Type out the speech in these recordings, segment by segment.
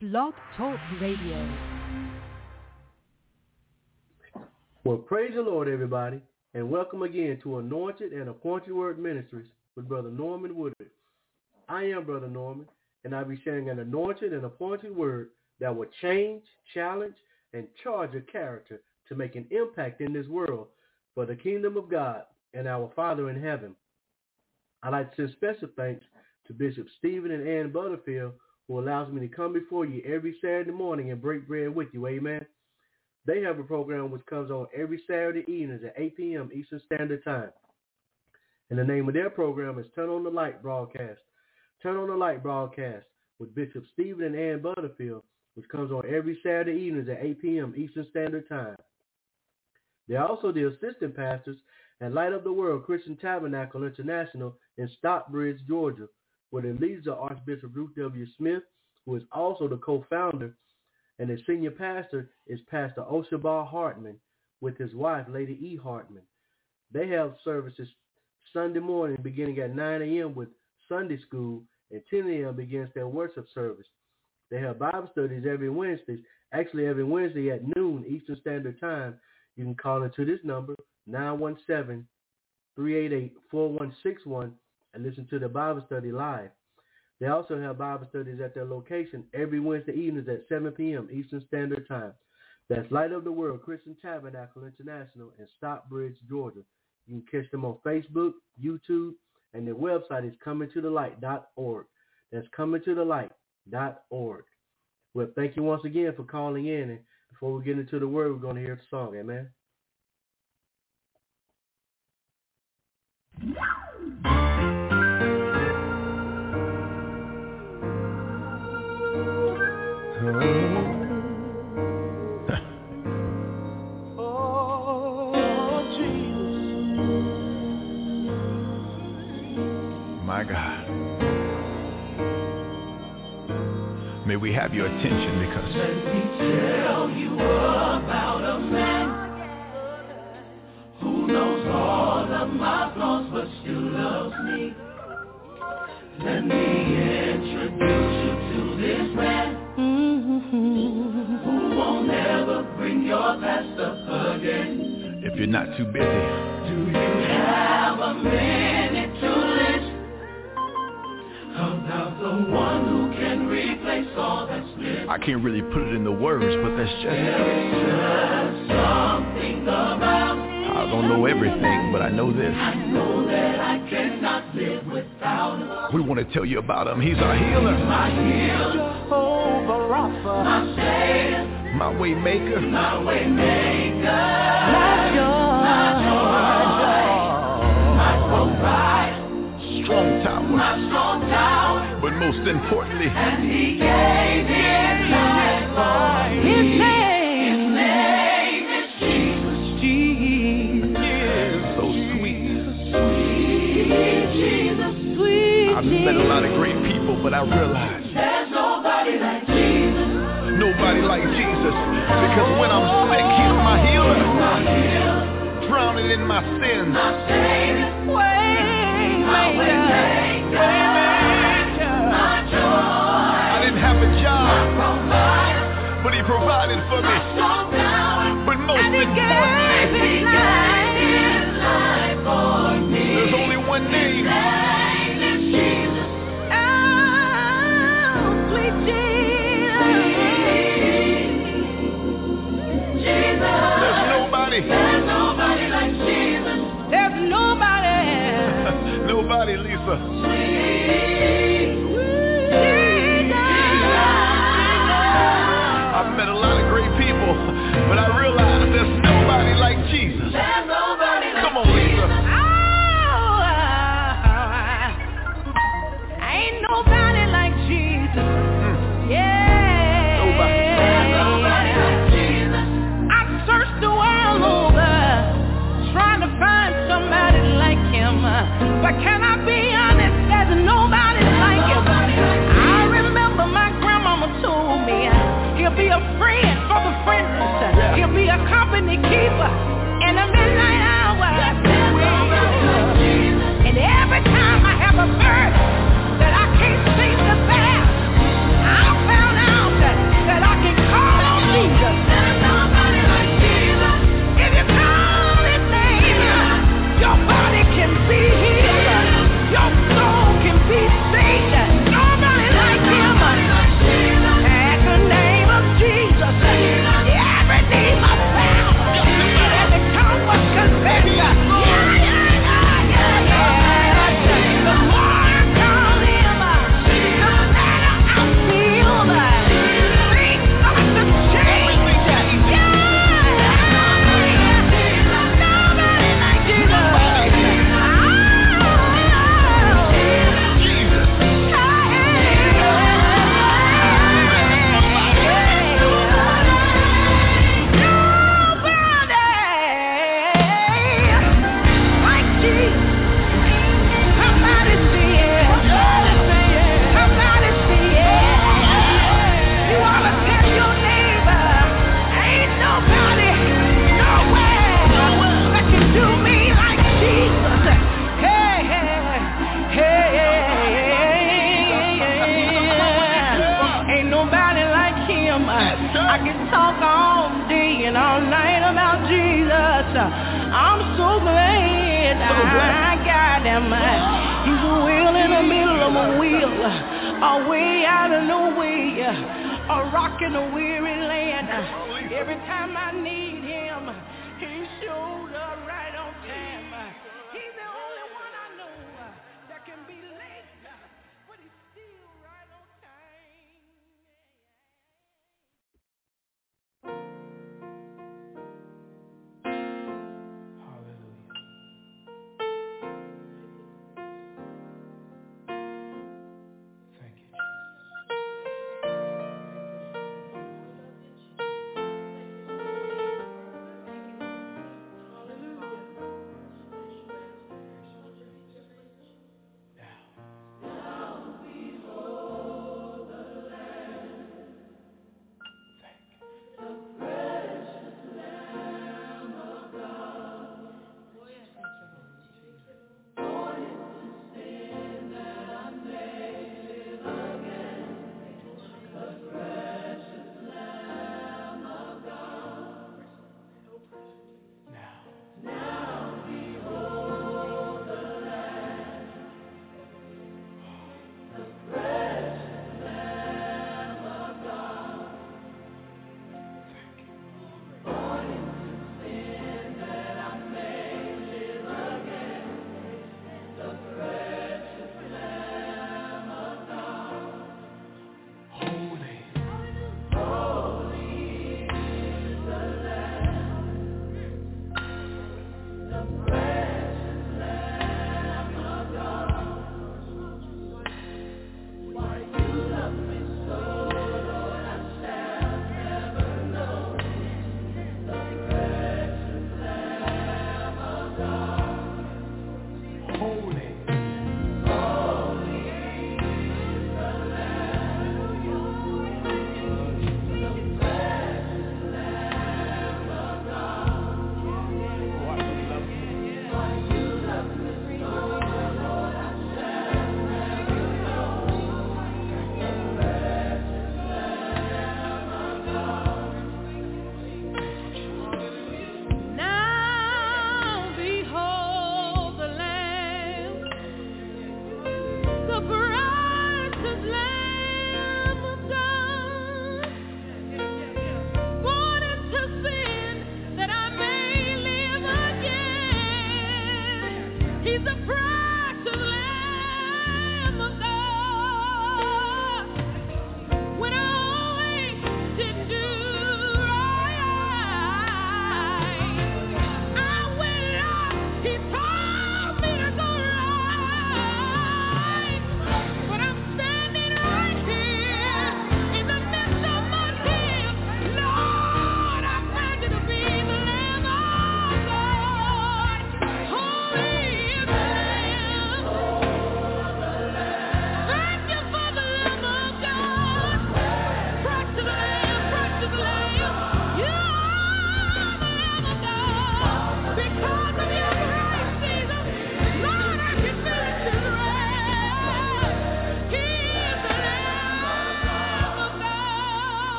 Blog Talk Radio. Well, praise the Lord, everybody, and welcome again to Anointed and Appointed Word Ministries with Brother Norman Woodard. I am Brother Norman, and I'll be sharing an anointed and appointed word that will change, challenge, and charge your character to make an impact in this world for the kingdom of God and our Father in heaven. I'd like to send special thanks to Bishop Stephen and Ann Butterfield, who allows me to come before you every Saturday morning and break bread with you. Amen. They have a program which comes on every Saturday evenings at 8 p.m. Eastern Standard Time. And the name of their program is Turn on the Light Broadcast. Turn on the Light Broadcast with Bishop Stephen and Ann Butterfield, which comes on every Saturday evenings at 8 p.m. Eastern Standard Time. They're also the assistant pastors at Light of the World Christian Tabernacle International in Stockbridge, Georgia, where the leads are Archbishop Ruth W. Smith, who is also the co-founder, and the senior pastor is Pastor Oshabar Hartman with his wife, Lady E. Hartman. They have services Sunday morning beginning at 9 a.m. with Sunday school, and 10 a.m. begins their worship service. They have Bible studies every Wednesday, actually every Wednesday at noon Eastern Standard Time. You can call into this number, 917-388-4161, and listen to the Bible study live. They also have Bible studies at their location every Wednesday evenings at 7 p.m. Eastern Standard Time. That's Light of the World Christian Tabernacle International in Stockbridge, Georgia. You can catch them on Facebook, YouTube, and their website is comingtothelight.org. That's comingtothelight.org. Well, thank you once again for calling in. And before we get into the word, we're going to hear the song. Amen. My God. May we have your attention because Let me tell you about a man who knows all of my flaws but still loves me. Let me introduce you to this man who won't ever bring your past up again. if you're not too busy, Do you have a minute about who can replace all that's missing? I can't really put it in the words, but that's just, just something about I don't know everything, but I know this. I know that I cannot live without him. We want to tell you about him. He's our healer, My healer, Jehovah Rapha, my savior, my way maker, my way maker, my joy, my provider, strong tower, my strong tower, but most importantly, and he gave his life for me. His name, his name is Jesus, Jesus, so sweet. sweet Jesus, sweet I've met a lot of great people, but I realize There's nobody like Jesus. nobody like Jesus. Because when I'm sick, he's my healer. My healer, Drowning in my sins. my savior, provided for my me. But most importantly, life for me. there's only one name. Name Jesus. Oh, sweet Jesus. Jesus. There's nobody, There's nobody like Jesus. There's nobody. nobody, Lisa. I've but I realize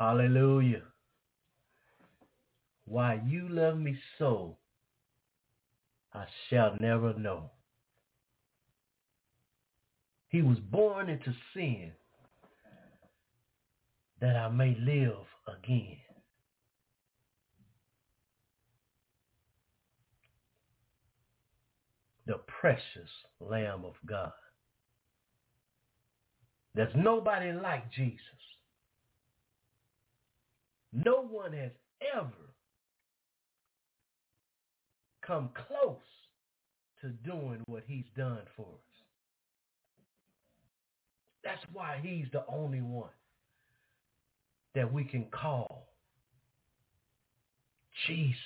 Hallelujah. Why you love me so, I shall never know. He was born into sin that I may live again. The precious Lamb of God. There's nobody like Jesus. No one has ever come close to doing what he's done for us. That's why he's the only one that we can call Jesus.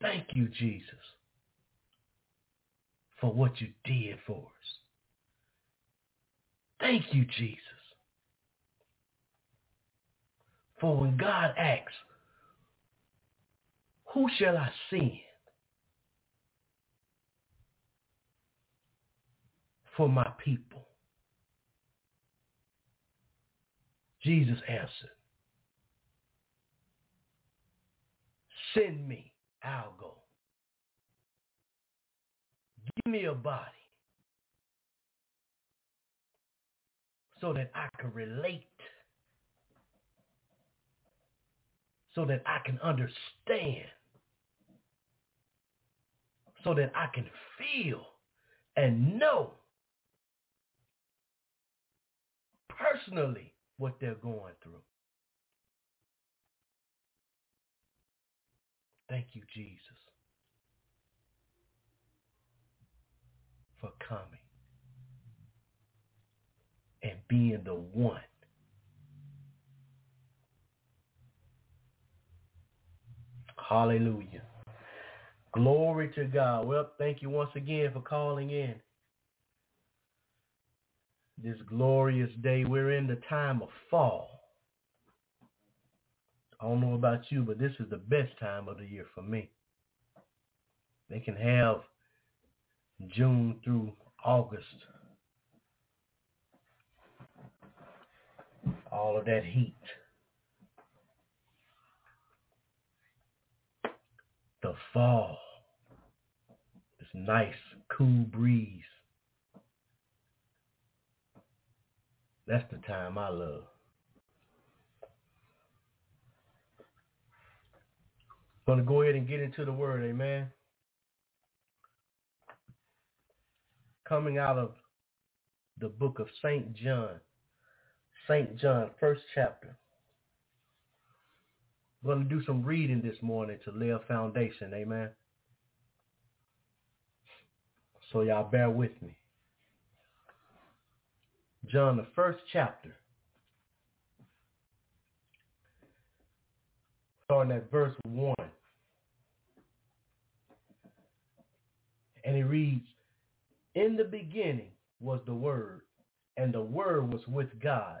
Thank you, Jesus, for what you did for us. Thank you, Jesus. For when God asks, who shall I send for my people? Jesus answered, send me, I'll go. Give me a body so that I can relate, so that I can understand, so that I can feel and know personally what they're going through. Thank you, Jesus, for coming being the one Hallelujah. Glory to God. Well, thank you once again for calling in. This glorious day. We're in the time of fall. I don't know about you, but this is the best time of the year for me. They can have June through August all of that heat. The fall. This nice, cool breeze. That's the time I love. I'm going to go ahead and get into the word, amen. Coming out of the book of St. John, St. John, first chapter. We're going to do some reading this morning to lay a foundation. Amen. So y'all bear with me. John, the first chapter. Starting at verse 1. And it reads, In the beginning was the Word, and the Word was with God,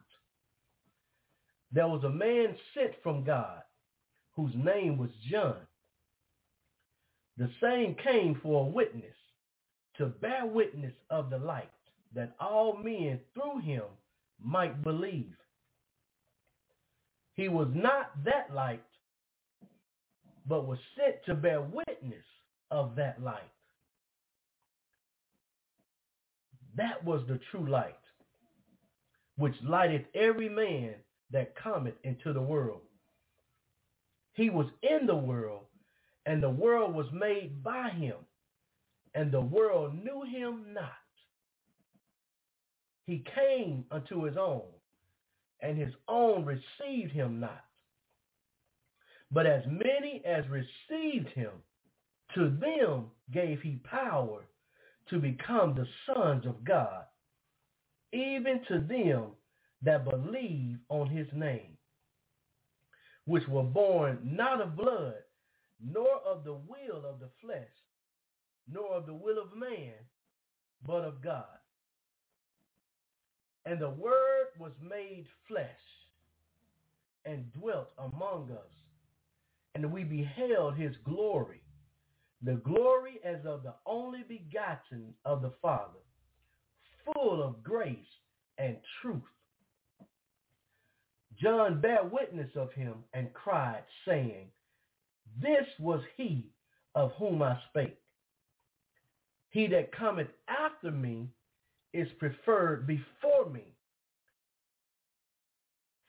there was a man sent from God whose name was John. The same came for a witness, to bear witness of the light, that all men through him might believe. He was not that light, but was sent to bear witness of that light. That was the true light, which lighteth every man that cometh into the world. He was in the world, and the world was made by him, and the world knew him not. He came unto his own, and his own received him not. But as many as received him, to them gave he power to become the sons of God, even to them that believe on his name, which were born not of blood, nor of the will of the flesh, nor of the will of man, but of God. And the word was made flesh and dwelt among us, and we beheld his glory, the glory as of the only begotten of the Father, full of grace and truth. John bare witness of him and cried, saying, This was he of whom I spake. He that cometh after me is preferred before me,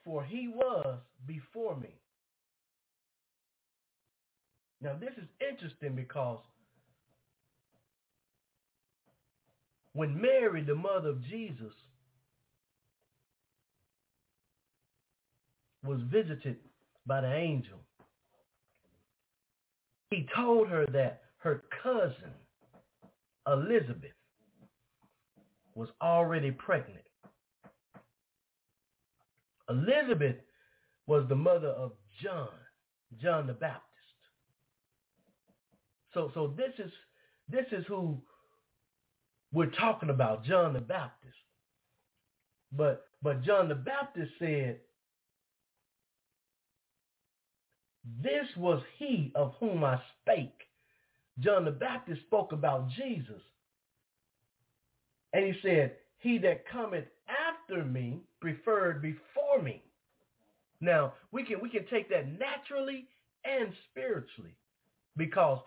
for he was before me. Now this is interesting because when Mary, the mother of Jesus, was visited by the angel, he told her that her cousin, Elizabeth, was already pregnant. Elizabeth was the mother of John, John the Baptist. So so this is this is who we're talking about, John the Baptist. But but John the Baptist said, This was he of whom I spake. John the Baptist spoke about Jesus. And he said, he that cometh after me preferred before me. Now, we can we can take that naturally and spiritually because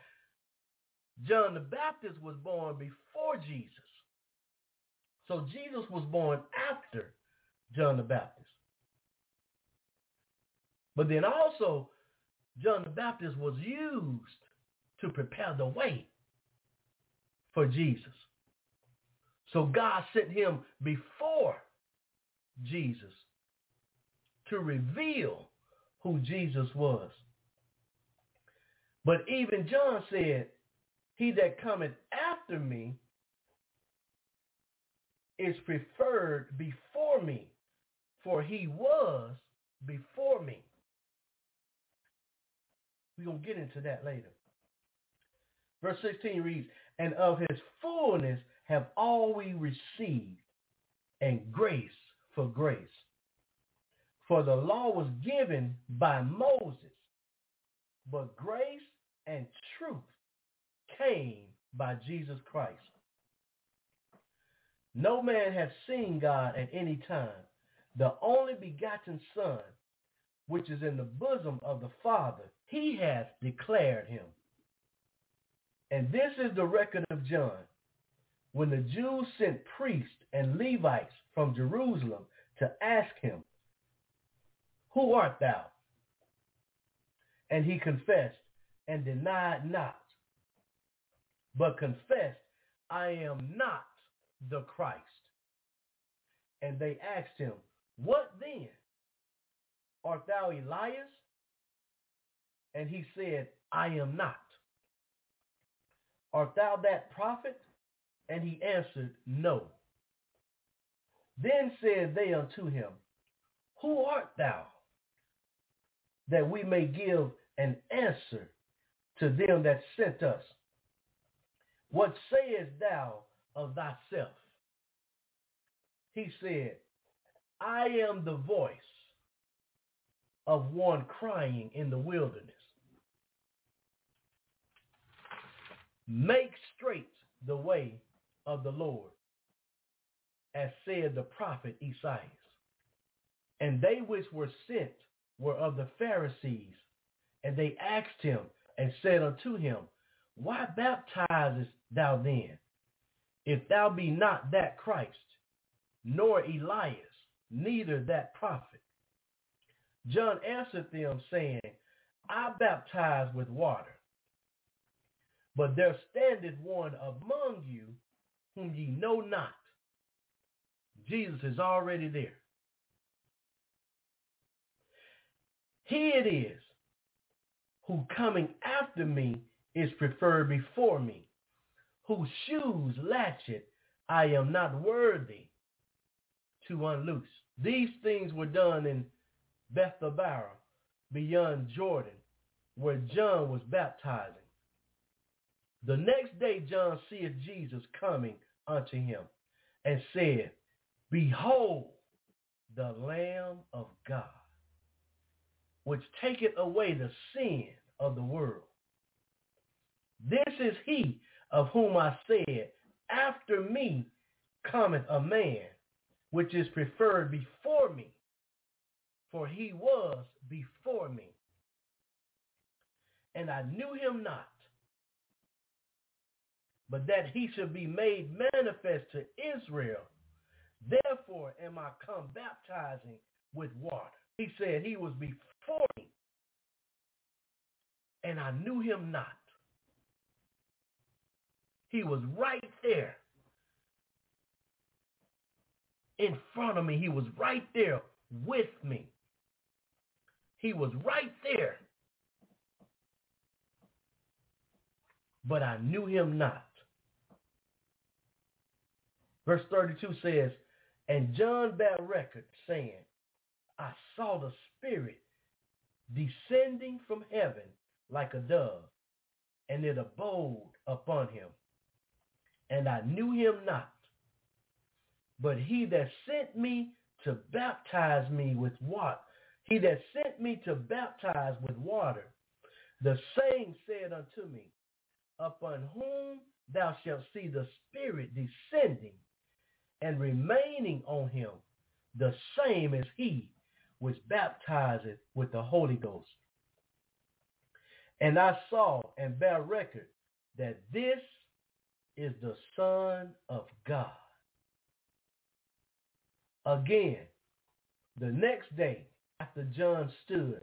John the Baptist was born before Jesus. So Jesus was born after John the Baptist. But then also, John the Baptist was used to prepare the way for Jesus. So God sent him before Jesus to reveal who Jesus was. But even John said, he that cometh after me is preferred before me, for he was before me. We're going to get into that later. Verse 16 reads, And of his fullness have all we received, and grace for grace. For the law was given by Moses, but grace and truth came by Jesus Christ. No man has seen God at any time. The only begotten Son, which is in the bosom of the Father, he hath declared him. And this is the record of John. When the Jews sent priests and Levites from Jerusalem to ask him, Who art thou? And he confessed and denied not, but confessed, I am not the Christ. And they asked him, What then? Art thou Elias? And he said, I am not. Art thou that prophet? And he answered, No. Then said they unto him, Who art thou? That we may give an answer to them that sent us. What sayest thou of thyself? He said, I am the voice of one crying in the wilderness. Make straight the way of the Lord, as said the prophet Esaias. And they which were sent were of the Pharisees, and they asked him and said unto him, Why baptizest thou then, if thou be not that Christ, nor Elias, neither that prophet? John answered them, saying, I baptize with water, but there standeth one among you whom ye know not. Jesus is already there. He it is who coming after me is preferred before me, whose shoes latchet I am not worthy to unloose. These things were done in Bethabara beyond Jordan, where John was baptizing. The next day John seeth Jesus coming unto him and said, Behold the Lamb of God, which taketh away the sin of the world. This is he of whom I said, After me cometh a man, which is preferred before me, for he was before me. And I knew him not, but that he should be made manifest to Israel. Therefore am I come baptizing with water. He said he was before me, and I knew him not. He was right there in front of me. He was right there with me. He was right there. But I knew him not. Verse 32 says, And John bare record, saying, I saw the Spirit descending from heaven like a dove, and it abode upon him. And I knew him not. But he that sent me to baptize me with water, he that sent me to baptize with water, the same said unto me, upon whom thou shalt see the Spirit descending and remaining on him, the same as he which baptizeth with the Holy Ghost. And I saw and bear record that this is the Son of God. Again, the next day after John stood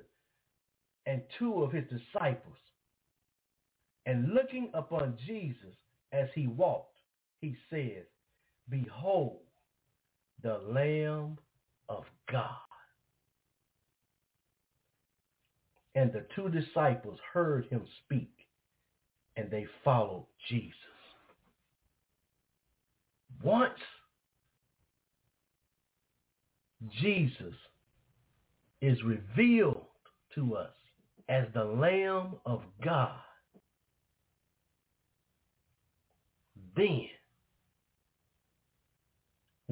and two of his disciples, and looking upon Jesus as he walked, he said, Behold, the Lamb of God. And the two disciples heard him speak, and they followed Jesus. Once Jesus is revealed to us as the Lamb of God, then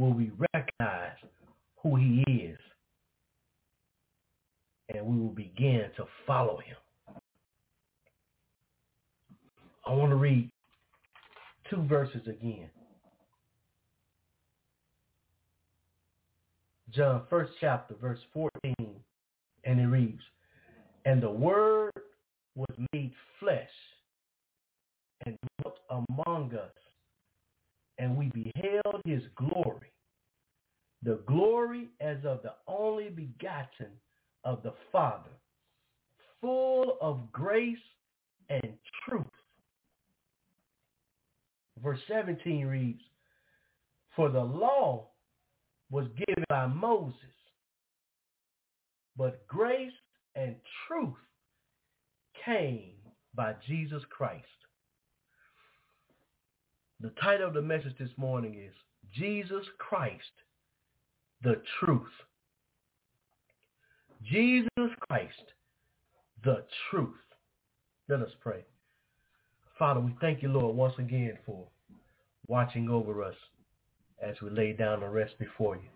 will we recognize who he is and we will begin to follow him. I want to read two verses again. John, first chapter, verse 14, and it reads, And the word was made flesh and dwelt among us, and we beheld his glory, the glory as of the only begotten of the Father, full of grace and truth. Verse 17 reads, For the law was given by Moses, but grace and truth came by Jesus Christ. The title of the message this morning is Jesus Christ, the truth. Jesus Christ, the truth. Let us pray. Father, we thank you, Lord, once again for watching over us as we lay down and rest before you.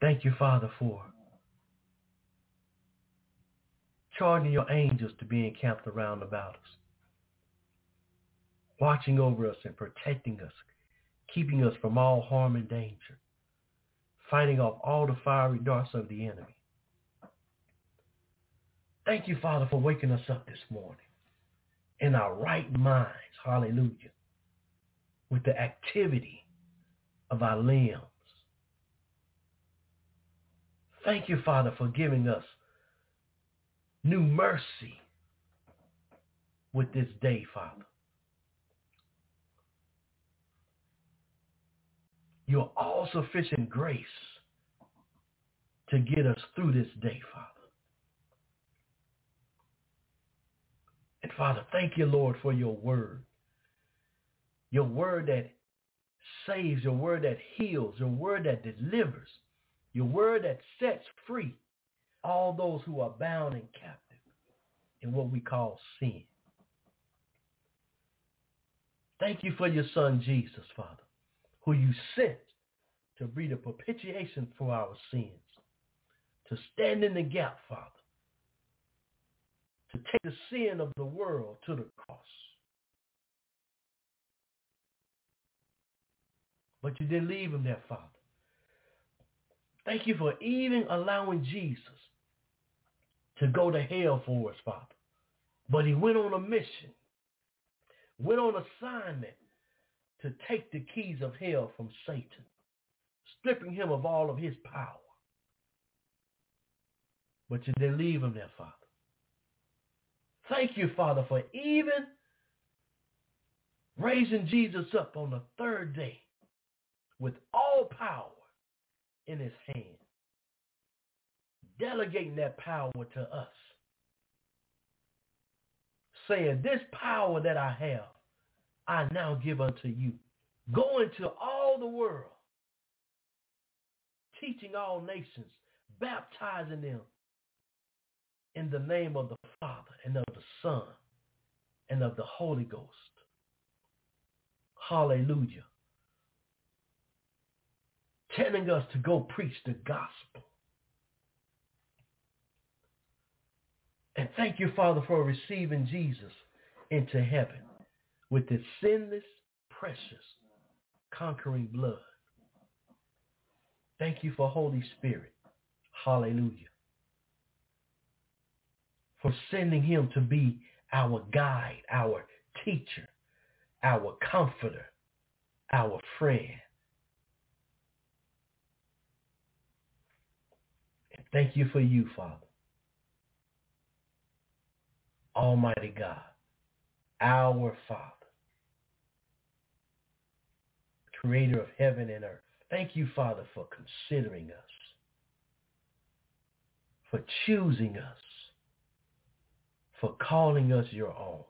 Thank you, Father, for charging your angels to be encamped around about us. Watching over us and protecting us, keeping us from all harm and danger, fighting off all the fiery darts of the enemy. Thank you, Father, for waking us up this morning in our right minds. Hallelujah. With the activity of our limbs. Thank you, Father, for giving us new mercy with this day, Father. Your all-sufficient grace to get us through this day, Father. And Father, thank you, Lord, for your word. Your word that saves, your word that heals, your word that delivers, your word that sets free all those who are bound and captive in what we call sin. Thank you for your son Jesus, Father, who you sent to be the propitiation for our sins, to stand in the gap, Father, to take the sin of the world to the cross. But you didn't leave him there, Father. Thank you for even allowing Jesus to go to hell for us, Father. But he went on a mission, went on assignment to take the keys of hell from Satan, stripping him of all of his power. But you didn't leave him there, Father. Thank you, Father, for even raising Jesus up on the third day with all power in his hand, delegating that power to us, saying, this power that I have, I now give unto you. Go into all the world, teaching all nations, baptizing them in the name of the Father and of the Son and of the Holy Ghost. Hallelujah. Telling us to go preach the gospel. And thank you, Father, for receiving Jesus into heaven with his sinless, precious, conquering blood. Thank you for Holy Spirit. Hallelujah. For sending him to be our guide, our teacher, our comforter, our friend. And thank you for you, Father. Almighty God, our Father, creator of heaven and earth. Thank you, Father, for considering us, for choosing us, for calling us your own.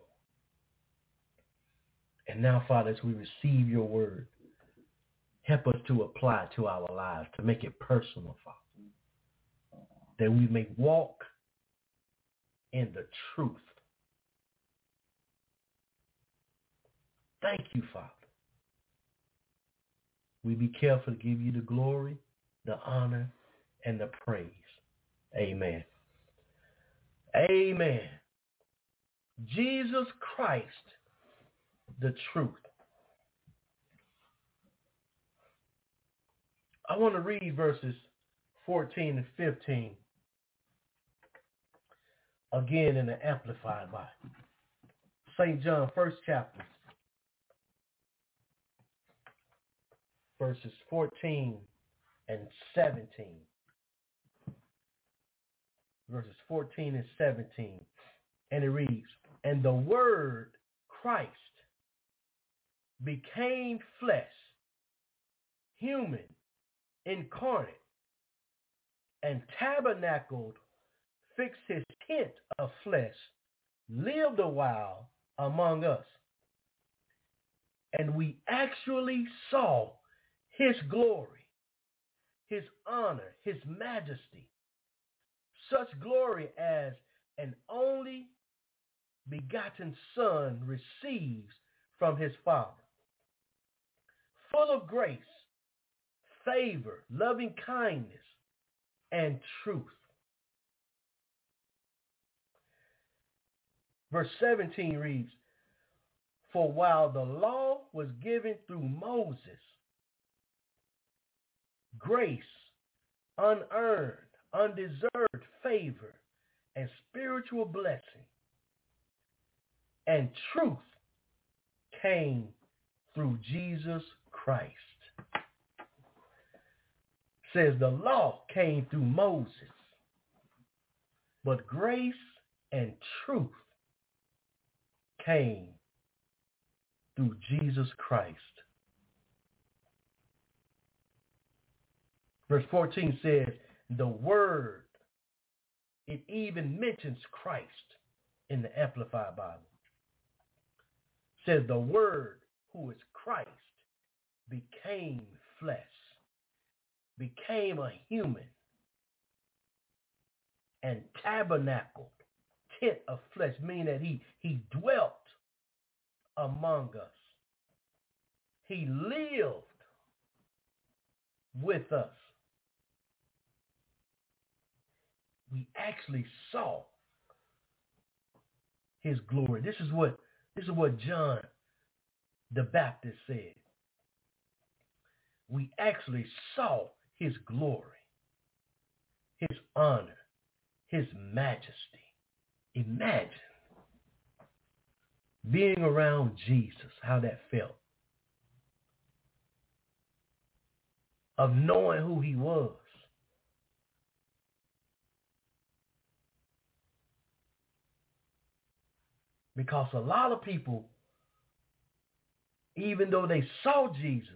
And now, Father, as we receive your word, help us to apply to our lives, to make it personal, Father, that we may walk in the truth. Thank you, Father. We be careful to give you the glory, the honor, and the praise. Amen. Amen. Jesus Christ, the truth. I want to read verses 14 and 15 again in the Amplified Bible. St. John, first chapter, verses 14 and 17. Verses 14 and 17. And it reads, And the Word, Christ, became flesh, human, incarnate, and tabernacled, fixed his tent of flesh, lived a while among us. And we actually saw his glory, his honor, his majesty, such glory as an only begotten son receives from his father, full of grace, favor, loving kindness, and truth. Verse 17 reads, For while the law was given through Moses, grace, unearned, undeserved favor, and spiritual blessing and truth came through Jesus Christ. Says the law came through Moses, but grace and truth came through Jesus Christ. Verse 14 says, the word, it even mentions Christ in the Amplified Bible. says the word who is Christ became flesh, became a human, and tabernacled, tent of flesh, meaning that he, he dwelt among us. He lived with us. We actually saw his glory. This is what this is what John the Baptist said. We actually saw his glory, his honor, his majesty. Imagine being around Jesus, how that felt. Of knowing who he was. Because a lot of people, even though they saw Jesus,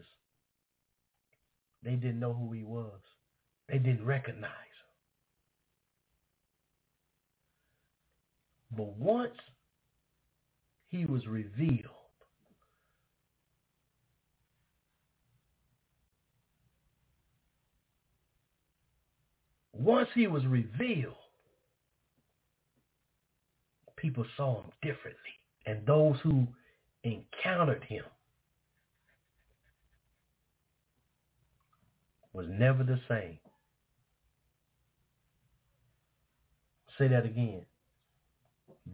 they didn't know who he was. They didn't recognize him. But once he was revealed, once he was revealed, people saw him differently. And those who encountered him was never the same. Say that again.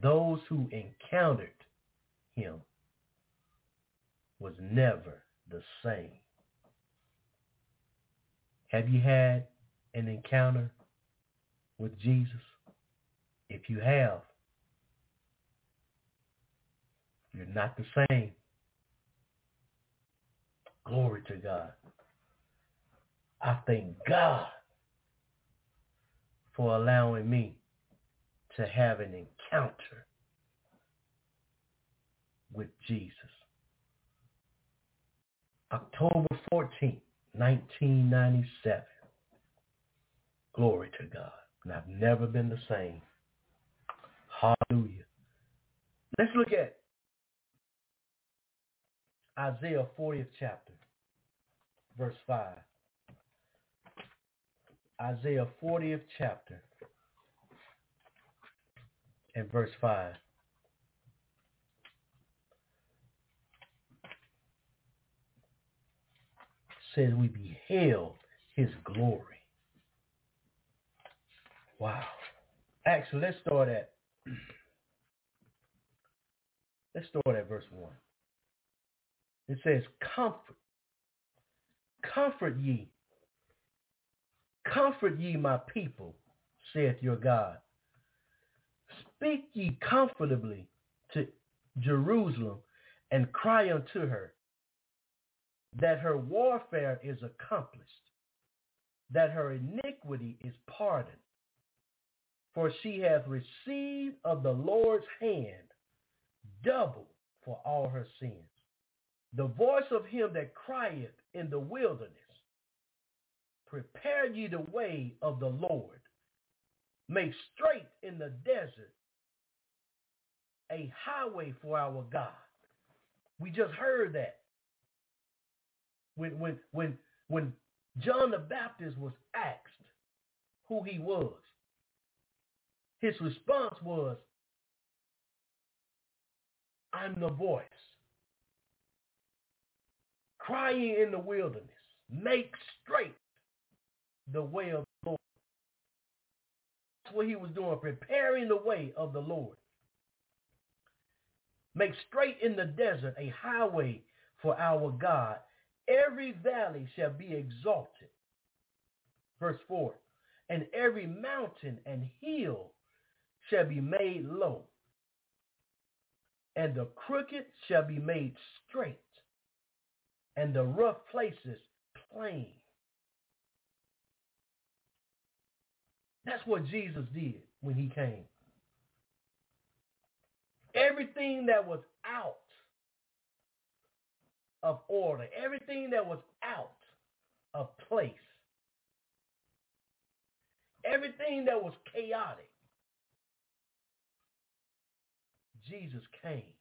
Those who encountered him was never the same. Have you had an encounter with Jesus? If you have, you're not the same. Glory to God. I thank God for allowing me to have an encounter with Jesus. October 14th, 1997. Glory to God. And I've never been the same. Hallelujah. Let's look at Isaiah 40th chapter, verse 5. Isaiah 40th chapter and verse 5. Says we beheld his glory. Wow. Actually, let's start at let's start at verse 1. It says, comfort. Comfort ye. Comfort ye my people, saith your God. Speak ye comfortably to Jerusalem and cry unto her that her warfare is accomplished, that her iniquity is pardoned. For she hath received of the Lord's hand double for all her sins the voice of him that crieth in the wilderness. Prepare ye the way of the Lord. Make straight in the desert a highway for our God. We just heard that. When when when when John the Baptist was asked who he was, his response was, I'm the voice crying in the wilderness, make straight the way of the Lord. That's what he was doing, preparing the way of the Lord. Make straight in the desert a highway for our God. Every valley shall be exalted. Verse 4. And every mountain and hill shall be made low. And the crooked shall be made straight. And the rough places plain. That's what Jesus did when he came. Everything that was out of order, everything that was out of place, everything that was chaotic, Jesus came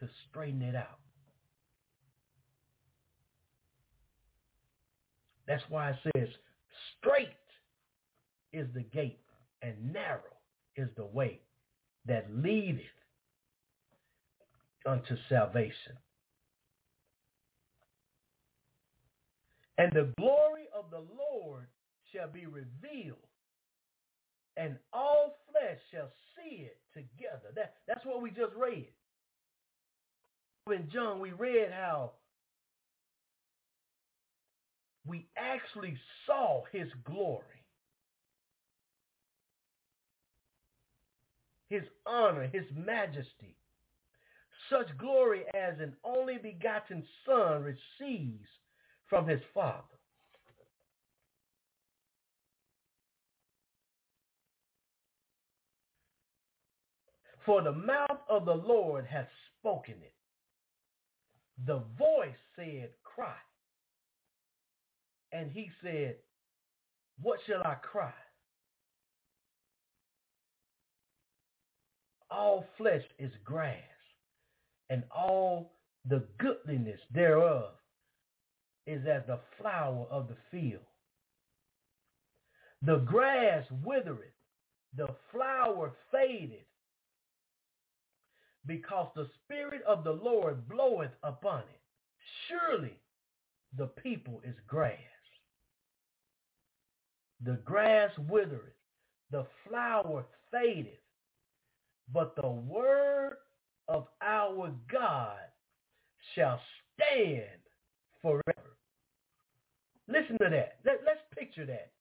to straighten it out. That's why it says, straight is the gate and narrow is the way that leadeth unto salvation. And the glory of the Lord shall be revealed, and all flesh shall see it together. That, that's what we just read. In John, we read how we actually saw his glory. His honor, his majesty. Such glory as an only begotten son receives from his father. For the mouth of the Lord hath spoken it. The voice said, cry. And he said, what shall I cry? All flesh is grass, and all the goodliness thereof is as the flower of the field. The grass withereth, the flower fadeth, because the Spirit of the Lord bloweth upon it. Surely the people is grass. The grass withereth, the flower fadeth, but the word of our God shall stand forever. Listen to that. Let, let's picture that.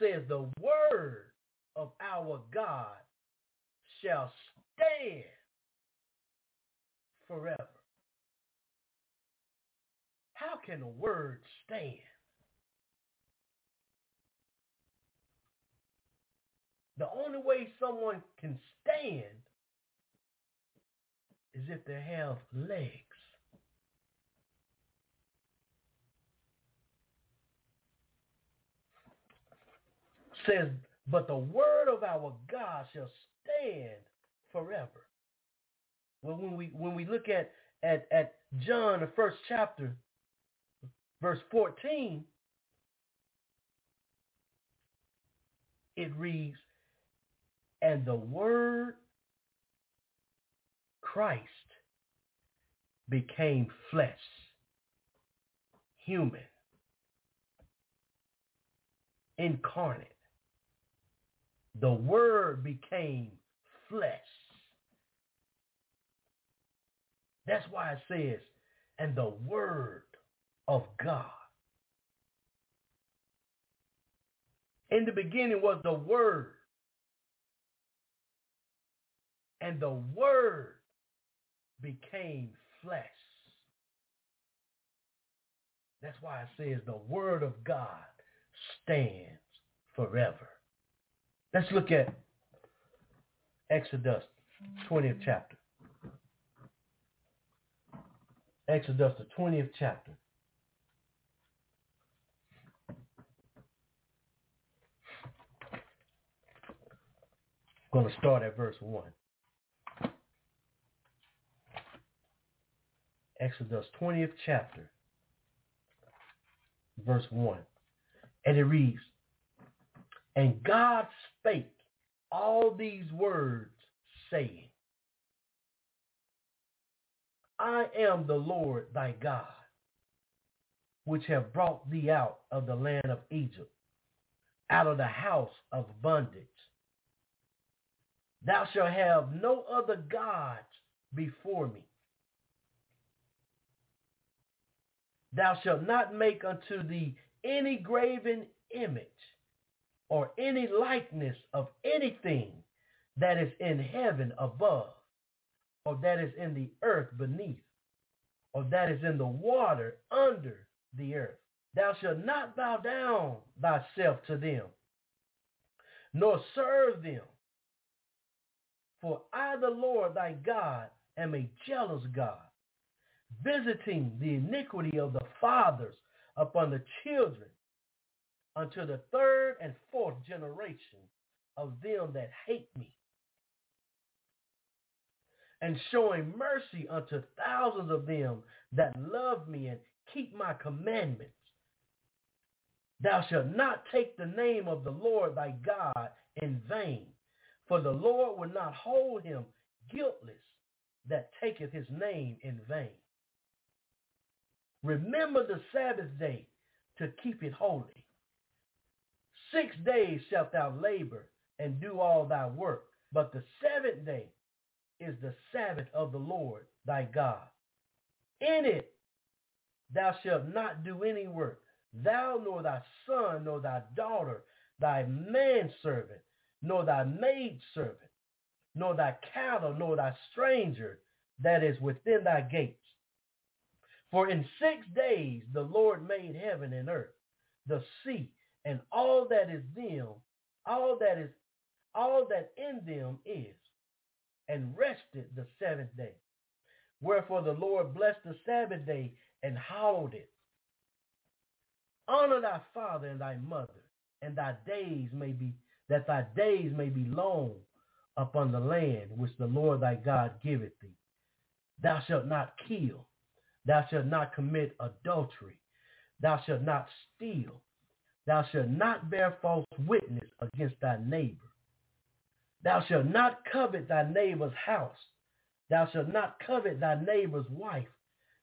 Says the word of our God shall stand forever. How can a word stand? The only way someone can stand is if they have legs. Says, but the word of our God shall stand forever. Well, when we when we look at at at John the first chapter, verse 14, it reads, and the word Christ became flesh, human, incarnate. The word became flesh. That's why it says, and the word of God. In the beginning was the word and the word became flesh. That's why it says the word of God stands forever. Let's look at Exodus 20th chapter. Exodus the 20th chapter. I'm going to start at verse 1. Exodus 20th chapter, verse 1. And it reads, And God spake all these words, saying, I am the Lord thy God, which have brought thee out of the land of Egypt, out of the house of bondage. Thou shalt have no other gods before me. Thou shalt not make unto thee any graven image or any likeness of anything that is in heaven above, or that is in the earth beneath, or that is in the water under the earth. Thou shalt not bow down thyself to them, nor serve them. For I, the Lord thy God, am a jealous God, visiting the iniquity of the fathers upon the children unto the third and fourth generation of them that hate me, and showing mercy unto thousands of them that love me and keep my commandments. Thou shalt not take the name of the Lord thy God in vain, for the Lord will not hold him guiltless that taketh his name in vain. Remember the Sabbath day to keep it holy. Six days shalt thou labor and do all thy work, but the seventh day is the Sabbath of the Lord thy God. In it thou shalt not do any work, thou nor thy son, nor thy daughter, thy manservant, nor thy maidservant, nor thy cattle, nor thy stranger that is within thy gates. For in six days the Lord made heaven and earth, the sea, and all that is them, all that is, all that in them is, and rested the seventh day. Wherefore the Lord blessed the Sabbath day and hallowed it. Honor thy father and thy mother, and thy days may be that thy days may be long upon the land which the Lord thy God giveth thee. Thou shalt not kill. Thou shalt not commit adultery. Thou shalt not steal. Thou shalt not bear false witness against thy neighbor. Thou shalt not covet thy neighbor's house. Thou shalt not covet thy neighbor's wife,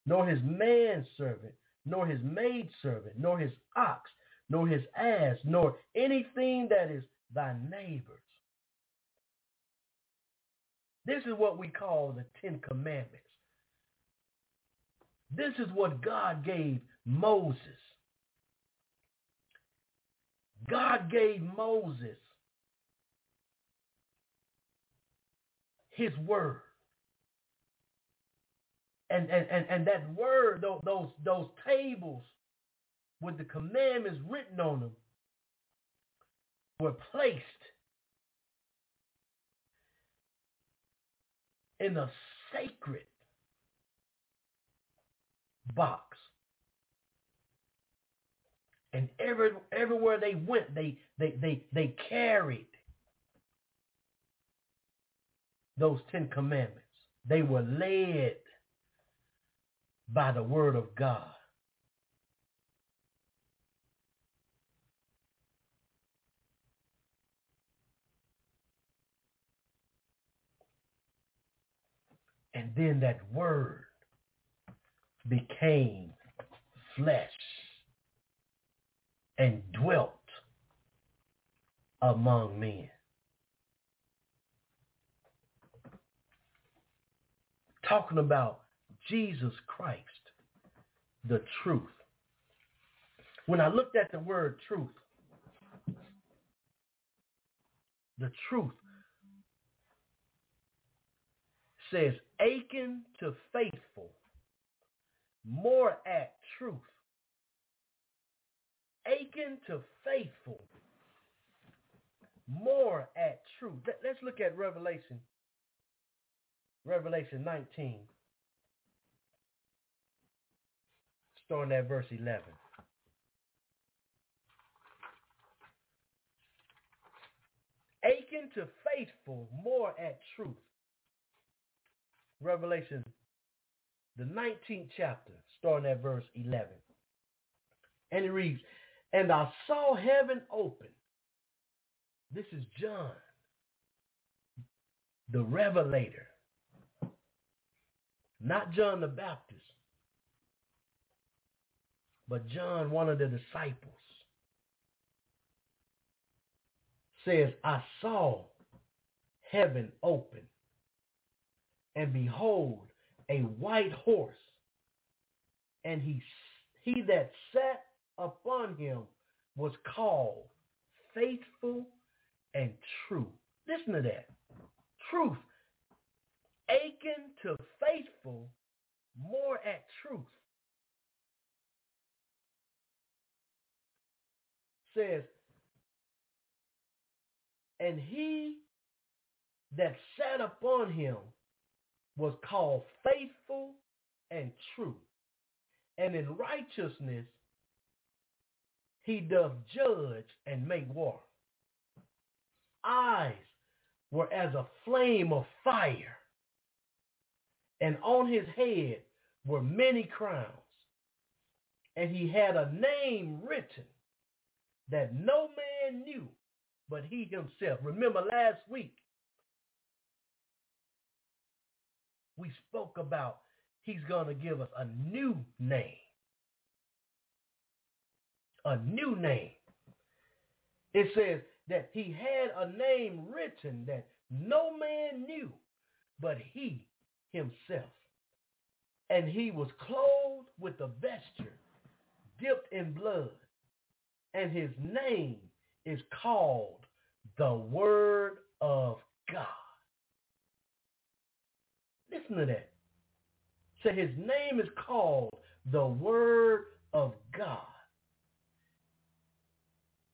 nor his manservant, nor his maidservant, nor his ox, nor his ass, nor anything that is thy neighbor's. This is what we call the Ten Commandments. This is what God gave Moses. God gave Moses his word. And, and, and, and that word, those, those tables with the commandments written on them were placed in a sacred box. And every, everywhere they went, they, they, they, they carried those Ten Commandments. They were led by the word of God. And then that word became flesh and dwelt among men. Talking about Jesus Christ, the truth. When I looked at the word truth, the truth says akin to faithful, more at truth. Akin to faithful, more at truth. Let's look at Revelation. Revelation 19. Starting at verse 11. Akin to faithful, more at truth. Revelation, the 19th chapter, starting at verse 11. And it reads, And I saw heaven open. This is John, the revelator. Not John the Baptist, but John, one of the disciples, says, I saw heaven open, and behold, a white horse, and he he that sat upon him was called faithful and true. Listen to that. Truth. Aching to faithful more at truth. Says, and he that sat upon him was called faithful and true. And in righteousness he doth judge and make war. Eyes were as a flame of fire, and on his head were many crowns. And he had a name written that no man knew but he himself. Remember last week, we spoke about he's going to give us a new name. A new name. It says that he had a name written that no man knew but he himself. And he was clothed with a vesture dipped in blood. And his name is called the Word of God. Listen to that. So his name is called the Word of God.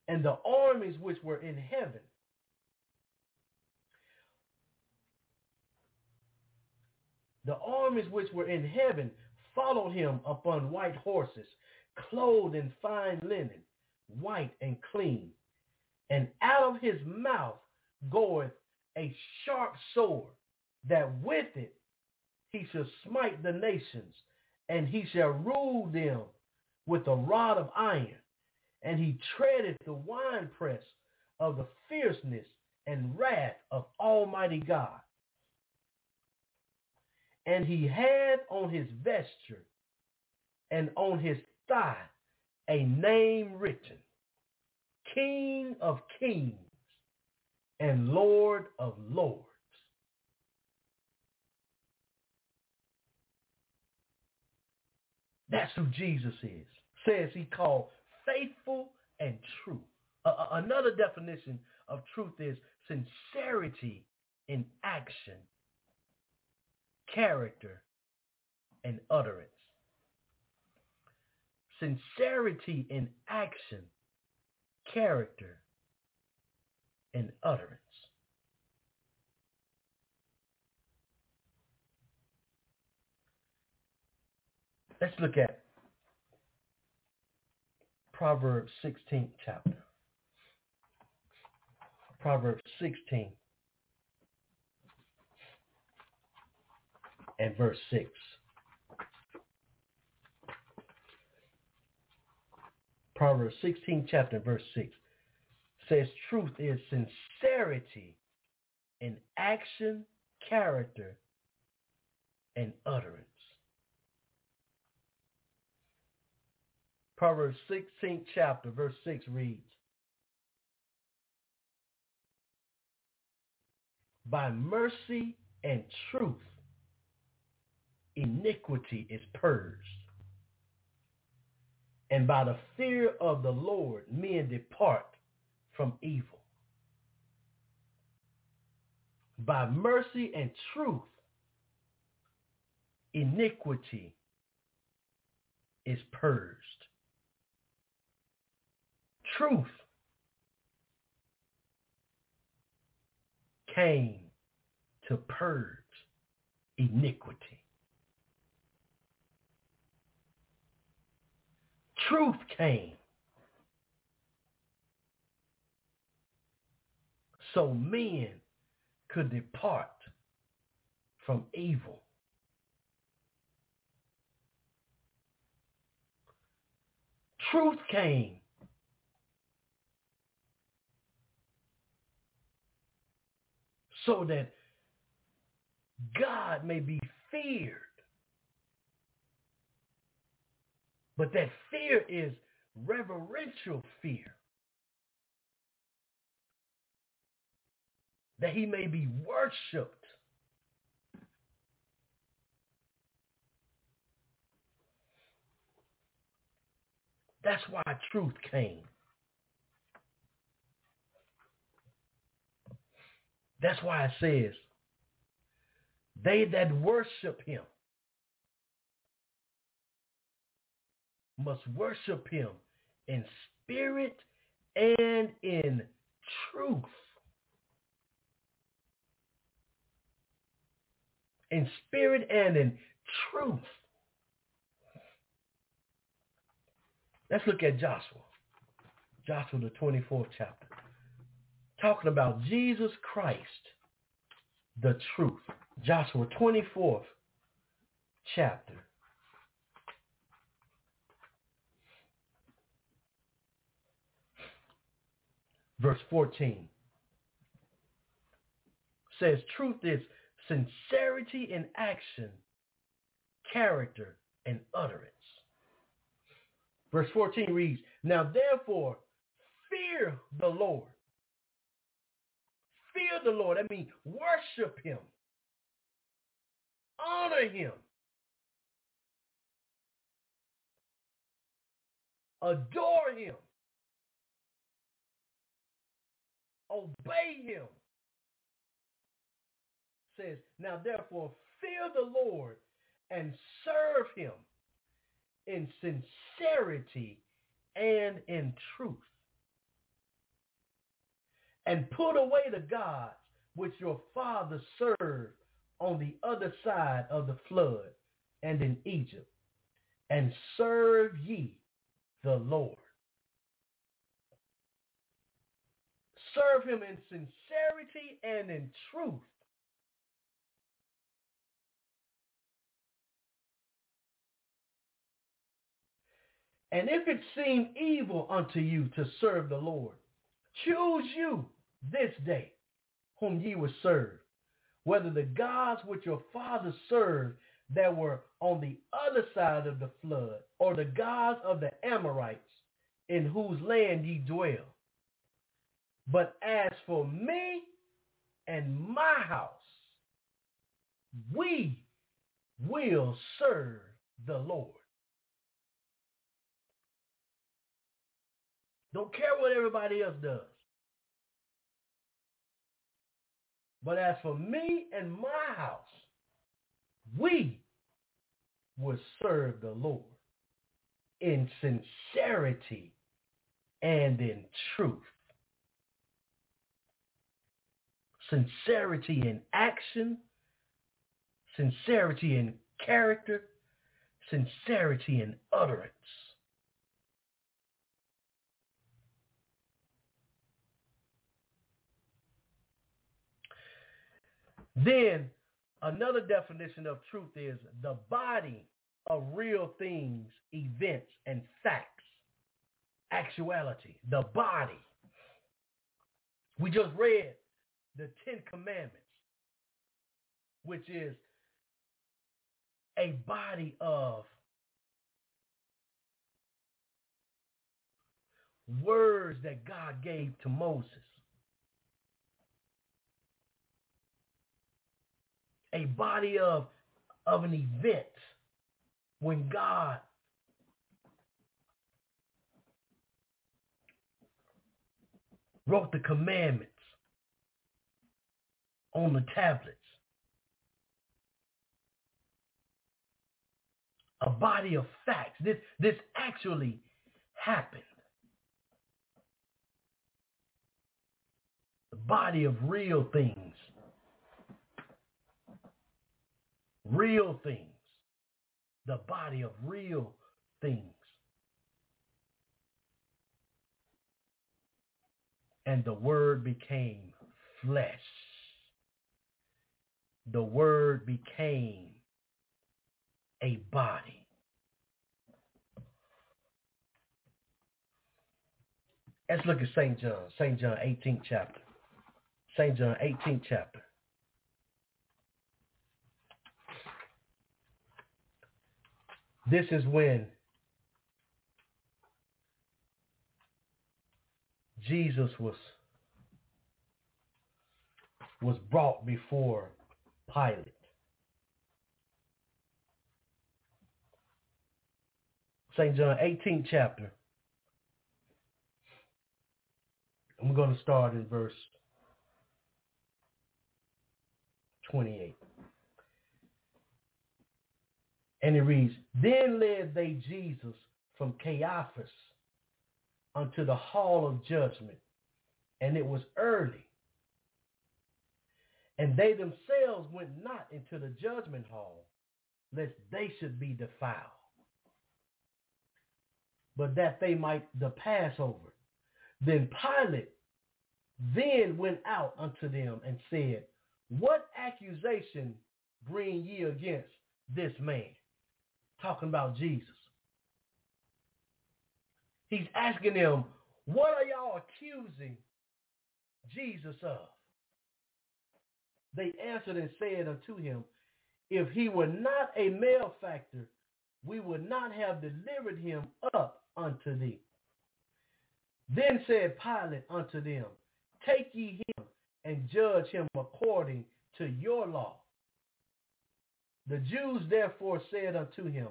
And the armies which were in heaven the armies which were in heaven followed him upon white horses, clothed in fine linen, white and clean. And out of his mouth goeth a sharp sword, that with it he shall smite the nations, and he shall rule them with a rod of iron. And he treadeth the winepress of the fierceness and wrath of Almighty God. And he had on his vesture and on his thigh a name written, King of kings and Lord of lords. That's who Jesus is. Says he called faithful and true. Another definition of truth is sincerity in action character, and utterance. Sincerity in action, character, and utterance. Let's look at Proverbs 16th chapter. Proverbs 16 and verse 6. Proverbs 16 chapter verse 6 says truth is sincerity in action, character, and utterance. Proverbs 16 chapter verse 6 reads, By mercy and truth iniquity is purged. And by the fear of the Lord, men depart from evil. By mercy and truth, iniquity is purged. Truth came to purge iniquity. Truth came. So men could depart from evil. Truth came. So that God may be feared But that fear is reverential fear. that he may be worshiped. That's why truth came. That's why it says, they that worship him must worship him in spirit and in truth. In spirit and in truth. Let's look at Joshua. Joshua, the 24th chapter. Talking about Jesus Christ, the truth. Joshua 24th chapter. Verse 14 says, truth is sincerity in action, character, and utterance. Verse 14 reads, Now therefore, fear the Lord. Fear the Lord. I mean, worship him. Honor him. Adore him. Obey him. Says, now therefore fear the Lord and serve him in sincerity and in truth. And put away the gods which your father served on the other side of the flood and in Egypt, and serve ye the Lord. Serve him in sincerity and in truth. And if it seem evil unto you to serve the Lord, choose you this day whom ye will serve, whether the gods which your fathers served that were on the other side of the flood, or the gods of the Amorites in whose land ye dwell. But as for me and my house, we will serve the Lord. Don't care what everybody else does. But as for me and my house, we will serve the Lord in sincerity and in truth. Sincerity in action, sincerity in character, sincerity in utterance. Then another definition of truth is the body of real things, events, and facts. Actuality, the body. We just read the Ten Commandments, which is a body of words that God gave to Moses. a body of, of an event when God wrote the commandments on the tablets. A body of facts. This, this actually happened. The body of real things. real things, the body of real things. And the word became flesh. The word became a body. Let's look at St. John, St. John 18th chapter. St. John 18th chapter. This is when Jesus was was brought before Pilate. St. John 18th chapter. I'm going to start in verse 28. And it reads, Then led they Jesus from Caiaphas unto the hall of judgment, and it was early. And they themselves went not into the judgment hall, lest they should be defiled, but that they might the Passover. Then Pilate then went out unto them and said, What accusation bring ye against this man? Talking about Jesus. He's asking them, what are y'all accusing Jesus of? They answered and said unto him, if he were not a malefactor, we would not have delivered him up unto thee. Then said Pilate unto them, take ye him and judge him according to your law. The Jews therefore said unto him,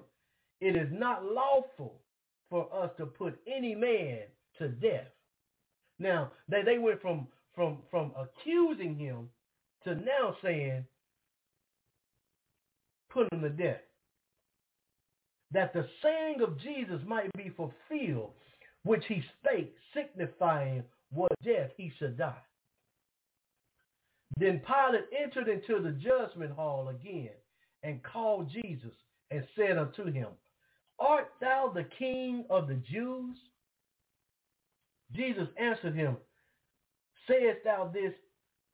it is not lawful for us to put any man to death. Now, they, they went from, from, from accusing him to now saying, put him to death. That the saying of Jesus might be fulfilled, which he spake, signifying what death he should die. Then Pilate entered into the judgment hall again and called Jesus and said unto him, Art thou the king of the Jews? Jesus answered him, Sayest thou this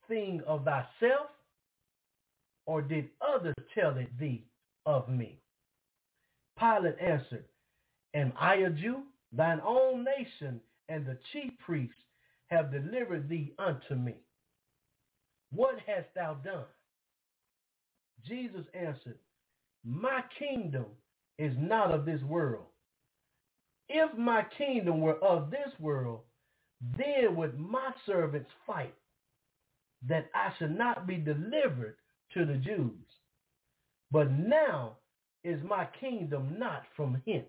thing of thyself, or did others tell it thee of me? Pilate answered, Am I a Jew? Thine own nation and the chief priests have delivered thee unto me. What hast thou done? Jesus answered, My kingdom is not of this world. If my kingdom were of this world, then would my servants fight that I should not be delivered to the Jews. But now is my kingdom not from hence.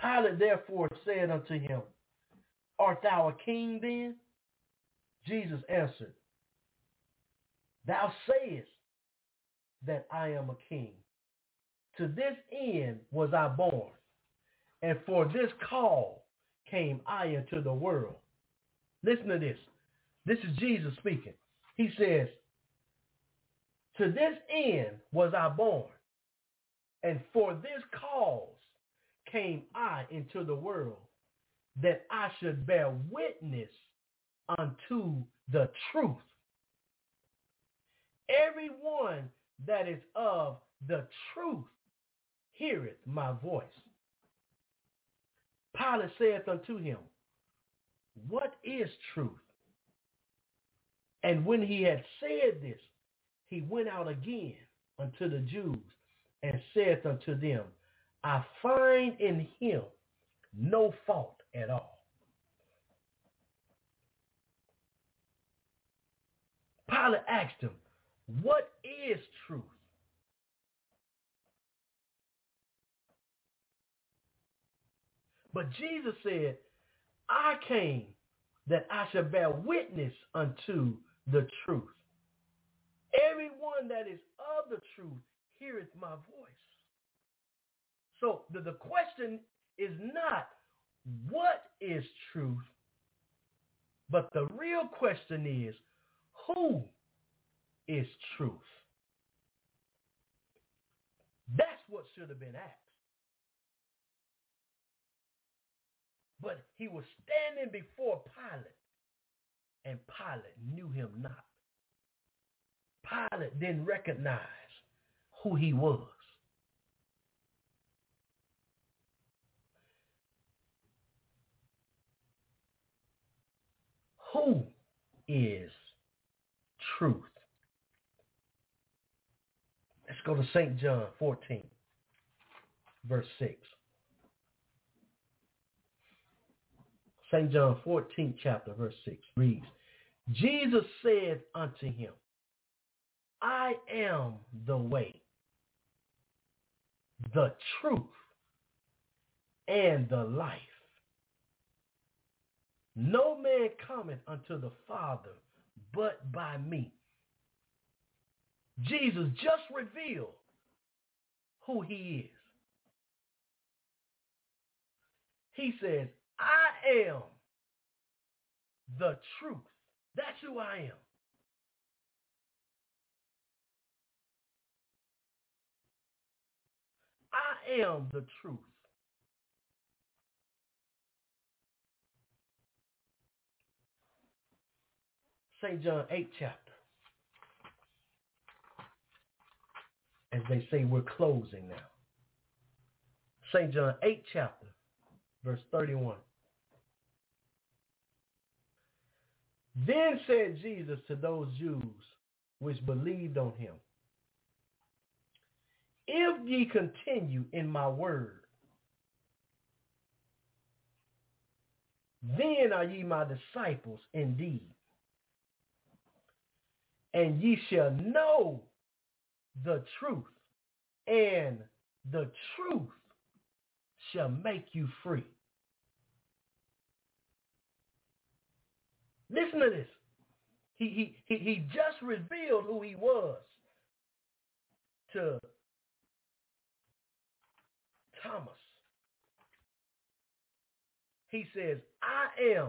Pilate therefore said unto him, Art thou a king then? Jesus answered, Thou sayest that I am a king. To this end was I born, and for this call came I into the world. Listen to this. This is Jesus speaking. He says, to this end was I born, and for this cause came I into the world, that I should bear witness unto the truth. Everyone that is of the truth heareth my voice. Pilate saith unto him, What is truth? And when he had said this, he went out again unto the Jews and saith unto them, I find in him no fault at all. Pilate asked him, what is truth? But Jesus said, I came that I should bear witness unto the truth. Everyone that is of the truth heareth my voice. So the, the question is not what is truth, but the real question is who is truth? That's what should have been asked. But he was standing before Pilate, and Pilate knew him not. Pilate didn't recognize who he was. Who is truth? Let's go to St. John 14, verse 6. St. John 14 chapter verse 6 reads, Jesus said unto him, I am the way, the truth, and the life. No man cometh unto the Father but by me. Jesus just revealed who he is. He says, I am the truth. That's who I am. I am the truth. St. John 8 chapter. As they say, we're closing now. St. John 8 chapter, verse 31. Then said Jesus to those Jews which believed on him, If ye continue in my word, then are ye my disciples indeed. And ye shall know the truth, and the truth shall make you free. Listen to this. He, he, he, he just revealed who he was to Thomas. He says, I am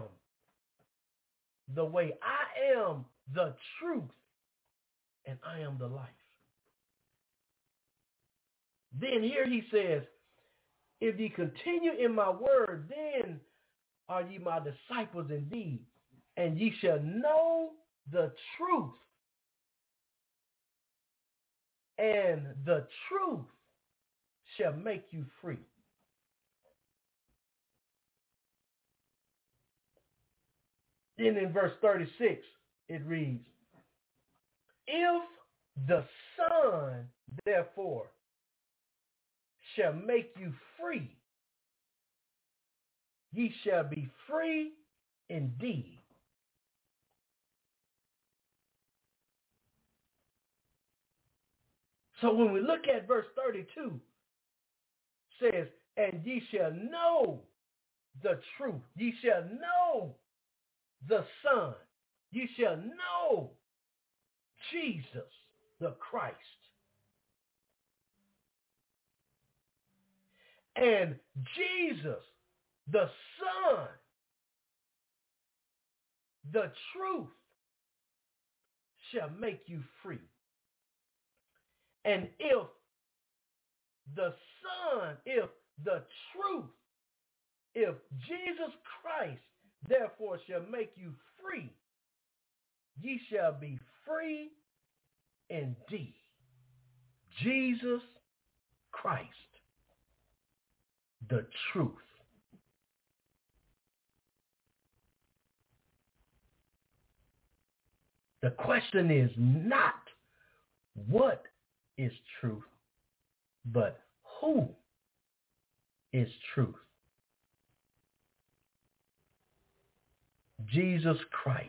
the way. I am the truth. And I am the life. Then here he says, if ye continue in my word, then are ye my disciples indeed and ye shall know the truth. And the truth shall make you free. Then in verse 36, it reads, If the Son, therefore, shall make you free, ye shall be free indeed. So when we look at verse 32, says, and ye shall know the truth. Ye shall know the Son. Ye shall know Jesus, the Christ. And Jesus, the Son, the truth, shall make you free. And if the Son, if the truth, if Jesus Christ therefore shall make you free, ye shall be free indeed. Jesus Christ, the truth. The question is not what is truth, but who is truth? Jesus Christ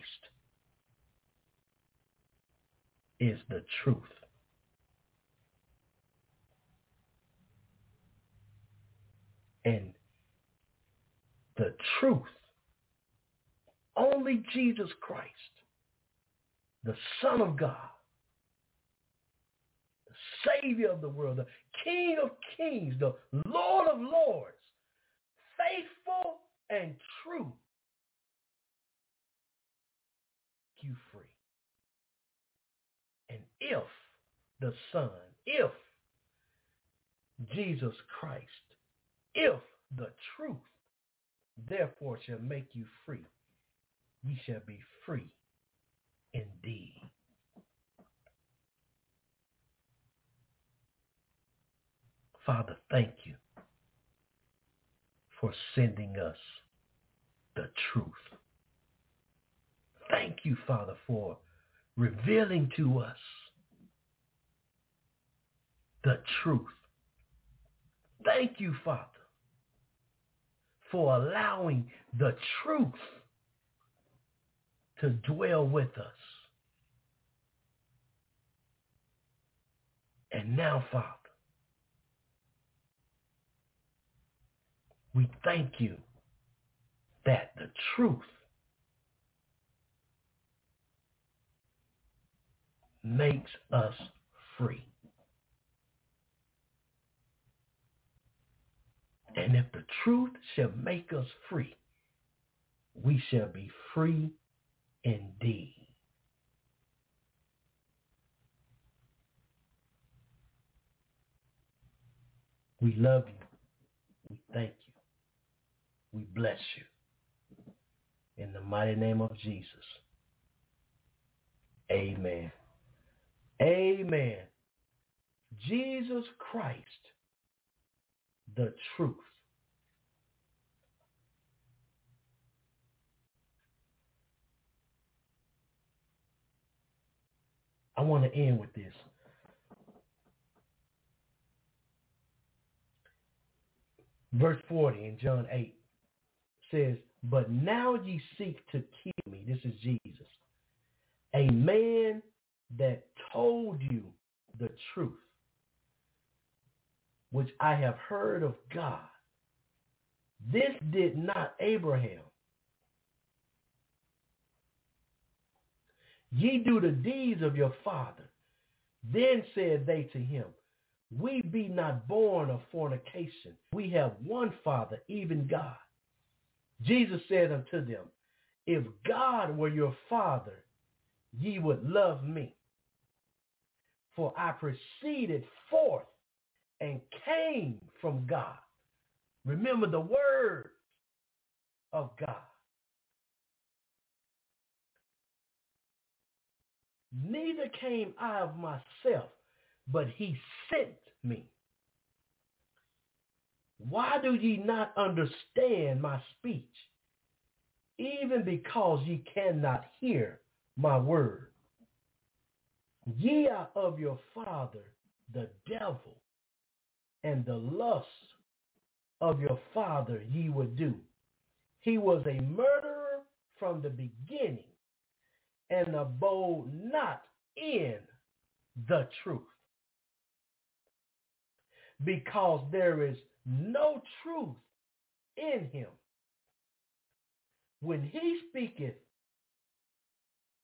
is the truth. And the truth, only Jesus Christ, the Son of God, Savior of the world, the King of kings, the Lord of lords, faithful and true, you free. And if the Son, if Jesus Christ, if the truth, therefore shall make you free, ye shall be free indeed. Father, thank you for sending us the truth. Thank you, Father, for revealing to us the truth. Thank you, Father, for allowing the truth to dwell with us. And now, Father, we thank you that the truth makes us free. And if the truth shall make us free, we shall be free indeed. We love you. We thank you. We bless you. In the mighty name of Jesus. Amen. Amen. Jesus Christ, the truth. I want to end with this. Verse 40 in John 8 says, But now ye seek to kill me. This is Jesus. A man that told you the truth, which I have heard of God. This did not Abraham. Ye do the deeds of your father. Then said they to him, We be not born of fornication. We have one Father, even God. Jesus said unto them, If God were your Father, ye would love me. For I proceeded forth and came from God. Remember the word of God. Neither came I of myself, but he sent me. Why do ye not understand my speech? Even because ye cannot hear my word. Ye are of your father, the devil, and the lust of your father ye would do. He was a murderer from the beginning and abode not in the truth. Because there is no truth in him. When he speaketh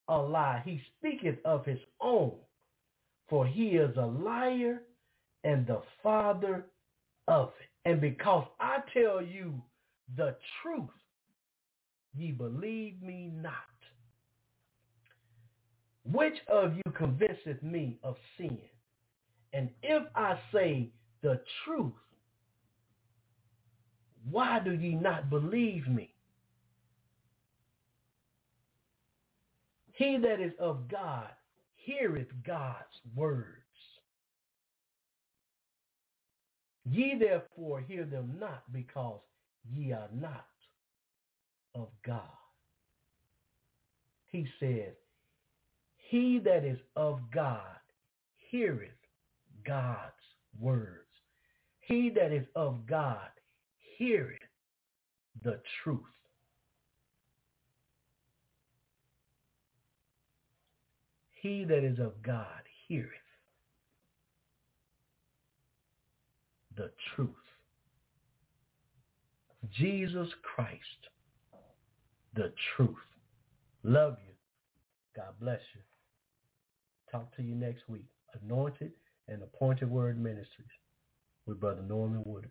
a lie, he speaketh of his own, for he is a liar and the father of it. And because I tell you the truth, ye believe me not. Which of you convinceth me of sin? And if I say the truth, why do ye not believe me? He that is of God heareth God's words. Ye therefore hear them not because ye are not of God. He said, he that is of God heareth God's words. He that is of God heareth the truth. He that is of God heareth the truth. Jesus Christ, the truth. Love you. God bless you. Talk to you next week. Anointed and Appointed Word Ministries with Brother Norman Woodard.